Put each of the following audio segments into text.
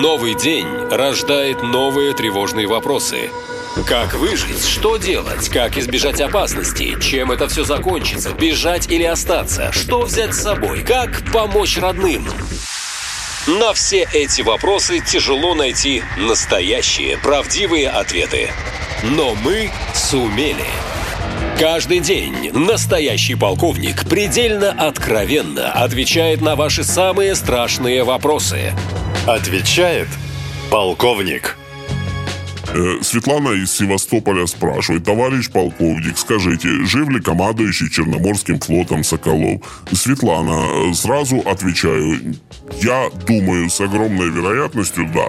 Новый день рождает новые тревожные вопросы. Как выжить? Что делать? Как избежать опасности? Чем это все закончится? Бежать или остаться? Что взять с собой? Как помочь родным? На все эти вопросы тяжело найти настоящие, правдивые ответы. Но мы сумели. Каждый день настоящий полковник предельно откровенно отвечает на ваши самые страшные вопросы. Отвечает полковник. Э, Светлана из Севастополя спрашивает, товарищ полковник, скажите, жив ли командующий Черноморским флотом Соколов? Светлана, э, сразу отвечаю, я думаю, с огромной вероятностью да.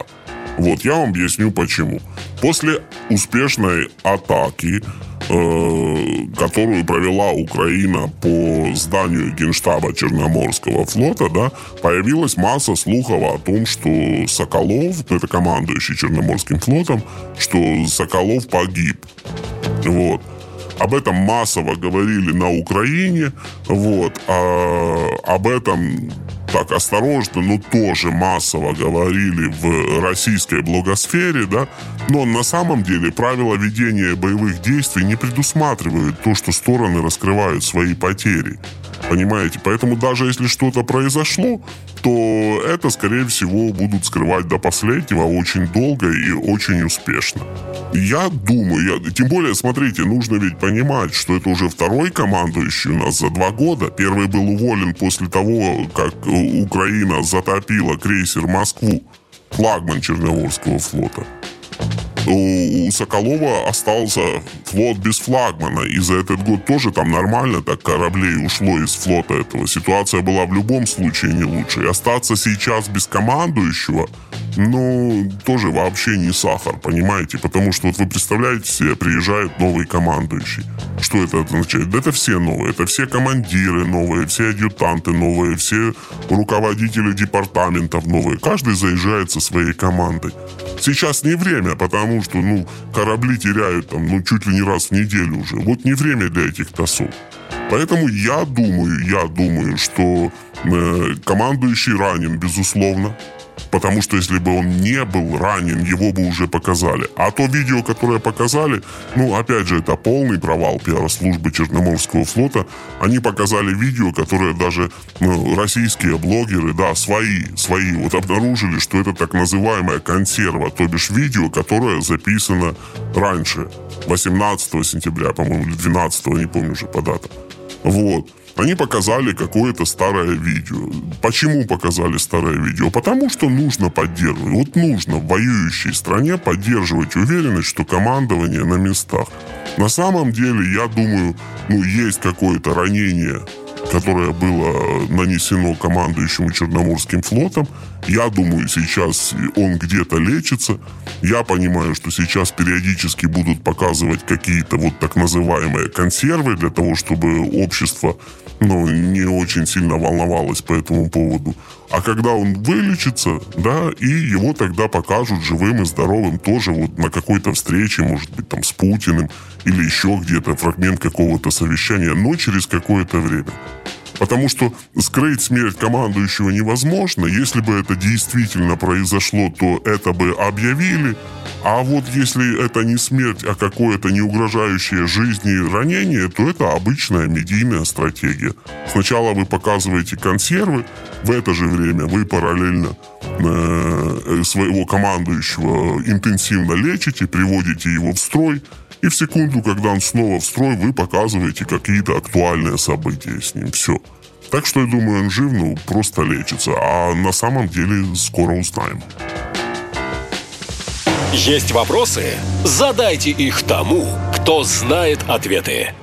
Вот, я вам объясню почему. После успешной атаки которую провела Украина по зданию Генштаба Черноморского флота, да, появилась масса слухов о том, что Соколов, это командующий Черноморским флотом, что Соколов погиб. Вот. Об этом массово говорили на Украине, вот, а об этом так осторожно, но тоже массово говорили в российской блогосфере, да, но на самом деле правила ведения боевых действий не предусматривают то, что стороны раскрывают свои потери. Понимаете? Поэтому даже если что-то произошло, то это, скорее всего, будут скрывать до последнего очень долго и очень успешно. Я думаю, я, тем более, смотрите, нужно ведь понимать, что это уже второй командующий у нас за два года. Первый был уволен после того, как Украина затопила крейсер «Москву», флагман Черноморского флота у Соколова остался флот без флагмана. И за этот год тоже там нормально так кораблей ушло из флота этого. Ситуация была в любом случае не лучше. И остаться сейчас без командующего, ну, тоже вообще не сахар, понимаете? Потому что вот вы представляете себе, приезжает новый командующий. Что это означает? Да это все новые. Это все командиры новые, все адъютанты новые, все руководители департаментов новые. Каждый заезжает со своей командой. Сейчас не время, потому что, ну, корабли теряют там, ну, чуть ли не раз в неделю уже. Вот не время для этих тасов. Поэтому я думаю, я думаю, что командующий ранен, безусловно. Потому что если бы он не был ранен, его бы уже показали. А то видео, которое показали, ну, опять же, это полный провал пиар-службы Черноморского флота. Они показали видео, которое даже ну, российские блогеры, да, свои, свои, вот обнаружили, что это так называемая консерва, то бишь видео, которое записано раньше, 18 сентября, по-моему, или 12, не помню уже по датам. Вот. Они показали какое-то старое видео. Почему показали старое видео? Потому что нужно поддерживать. Вот нужно в воюющей стране поддерживать уверенность, что командование на местах. На самом деле, я думаю, ну, есть какое-то ранение которое было нанесено командующему Черноморским флотом. Я думаю, сейчас он где-то лечится. Я понимаю, что сейчас периодически будут показывать какие-то вот так называемые консервы для того, чтобы общество ну, не очень сильно волновалось по этому поводу. А когда он вылечится, да, и его тогда покажут живым и здоровым тоже вот на какой-то встрече, может быть, там с Путиным или еще где-то фрагмент какого-то совещания, но через какое-то время. Потому что скрыть смерть командующего невозможно. Если бы это действительно произошло, то это бы объявили. А вот если это не смерть, а какое-то не угрожающее жизни ранение, то это обычная медийная стратегия. Сначала вы показываете консервы, в это же время вы параллельно э, своего командующего интенсивно лечите, приводите его в строй, и в секунду, когда он снова в строй, вы показываете какие-то актуальные события с ним. Все. Так что я думаю, он жив, ну, просто лечится. А на самом деле скоро узнаем. Есть вопросы? Задайте их тому, кто знает ответы.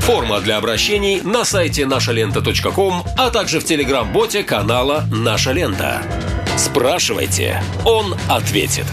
Форма для обращений на сайте нашалента.ком, а также в телеграм-боте канала «Наша лента». Спрашивайте, он ответит.